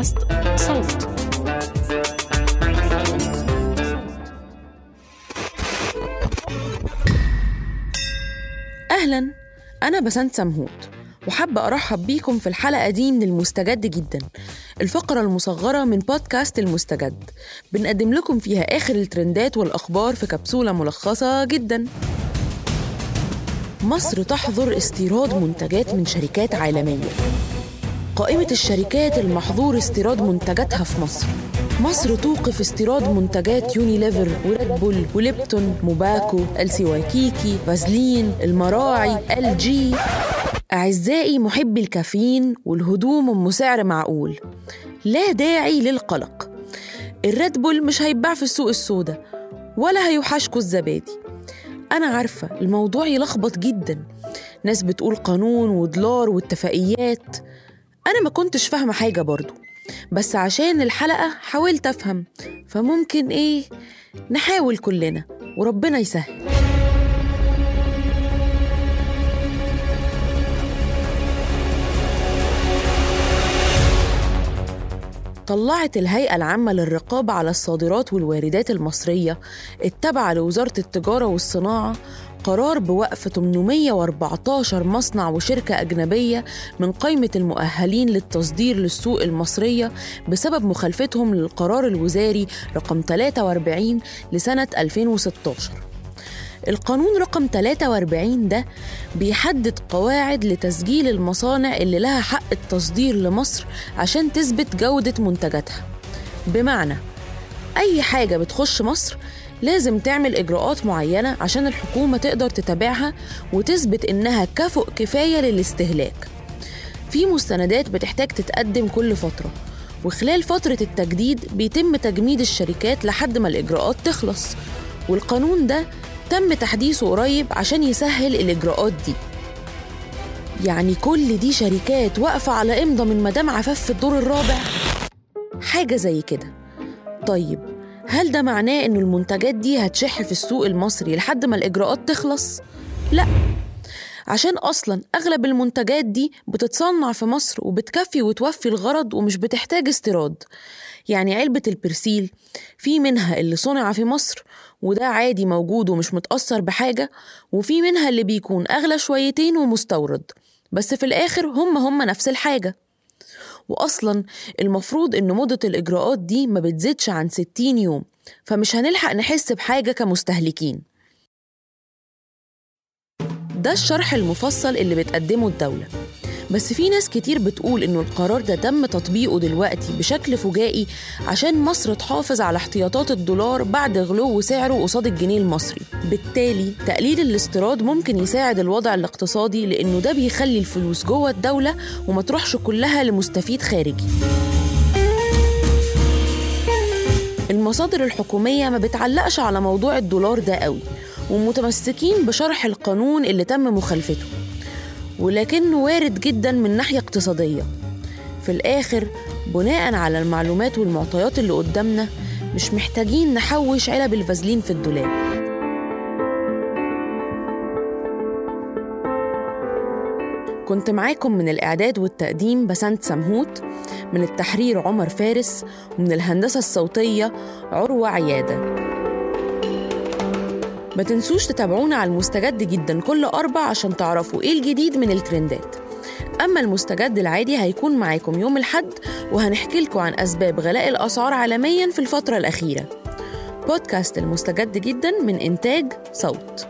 بودكاست صوت. أهلا أنا بسنت سمهوت وحابة أرحب بيكم في الحلقة دي من المستجد جدا الفقرة المصغرة من بودكاست المستجد. بنقدم لكم فيها آخر الترندات والأخبار في كبسولة ملخصة جدا. مصر تحظر استيراد منتجات من شركات عالمية. قائمة الشركات المحظور استيراد منتجاتها في مصر. مصر توقف استيراد منتجات يونيليفر وريد بول وليبتون موباكو إل سي وايكيكي فازلين المراعي ال جي. أعزائي محبي الكافيين والهدوم أم سعر معقول. لا داعي للقلق. الريد بول مش هيتباع في السوق السوداء ولا هيوحشكوا الزبادي. أنا عارفة الموضوع يلخبط جدا. ناس بتقول قانون ودولار واتفاقيات. أنا ما كنتش فاهمة حاجة برضو بس عشان الحلقة حاولت أفهم فممكن إيه نحاول كلنا وربنا يسهل. طلعت الهيئة العامة للرقابة على الصادرات والواردات المصرية التابعة لوزارة التجارة والصناعة قرار بوقف 814 مصنع وشركة أجنبية من قائمة المؤهلين للتصدير للسوق المصرية بسبب مخالفتهم للقرار الوزاري رقم 43 لسنة 2016 القانون رقم 43 ده بيحدد قواعد لتسجيل المصانع اللي لها حق التصدير لمصر عشان تثبت جودة منتجاتها. بمعنى أي حاجة بتخش مصر لازم تعمل إجراءات معينة عشان الحكومة تقدر تتابعها وتثبت إنها كفؤ كفاية للاستهلاك. في مستندات بتحتاج تتقدم كل فترة وخلال فترة التجديد بيتم تجميد الشركات لحد ما الإجراءات تخلص. والقانون ده تم تحديثه قريب عشان يسهل الإجراءات دي. يعني كل دي شركات واقفة على إمضة من مدام عفاف في الدور الرابع. حاجة زي كده. طيب هل ده معناه إن المنتجات دي هتشح في السوق المصري لحد ما الإجراءات تخلص؟ لأ. عشان أصلا أغلب المنتجات دي بتتصنع في مصر وبتكفي وتوفي الغرض ومش بتحتاج استيراد. يعني علبة البرسيل في منها اللي صنع في مصر وده عادي موجود ومش متأثر بحاجة وفي منها اللي بيكون أغلى شويتين ومستورد. بس في الآخر هم هم نفس الحاجة. وأصلا المفروض إن مدة الإجراءات دي ما بتزيدش عن 60 يوم فمش هنلحق نحس بحاجة كمستهلكين. ده الشرح المفصل اللي بتقدمه الدولة. بس في ناس كتير بتقول إنه القرار ده تم تطبيقه دلوقتي بشكل فجائي عشان مصر تحافظ على احتياطات الدولار بعد غلو سعره قصاد الجنيه المصري. بالتالي تقليل الاستيراد ممكن يساعد الوضع الاقتصادي لأنه ده بيخلي الفلوس جوه الدولة وما تروحش كلها لمستفيد خارجي. المصادر الحكومية ما بتعلقش على موضوع الدولار ده قوي ومتمسكين بشرح القانون اللي تم مخالفته. ولكنه وارد جدا من ناحية اقتصادية. في الآخر بناء على المعلومات والمعطيات اللي قدامنا مش محتاجين نحوش علب الفازلين في الدولاب. كنت معاكم من الإعداد والتقديم بسنت سمهوت من التحرير عمر فارس ومن الهندسة الصوتية عروة عيادة. ما تنسوش تتابعونا على المستجد جدا كل أربع عشان تعرفوا إيه الجديد من الترندات. أما المستجد العادي هيكون معاكم يوم الحد وهنحكي لكم عن أسباب غلاء الأسعار عالميا في الفترة الأخيرة. بودكاست المستجد جدا من إنتاج صوت.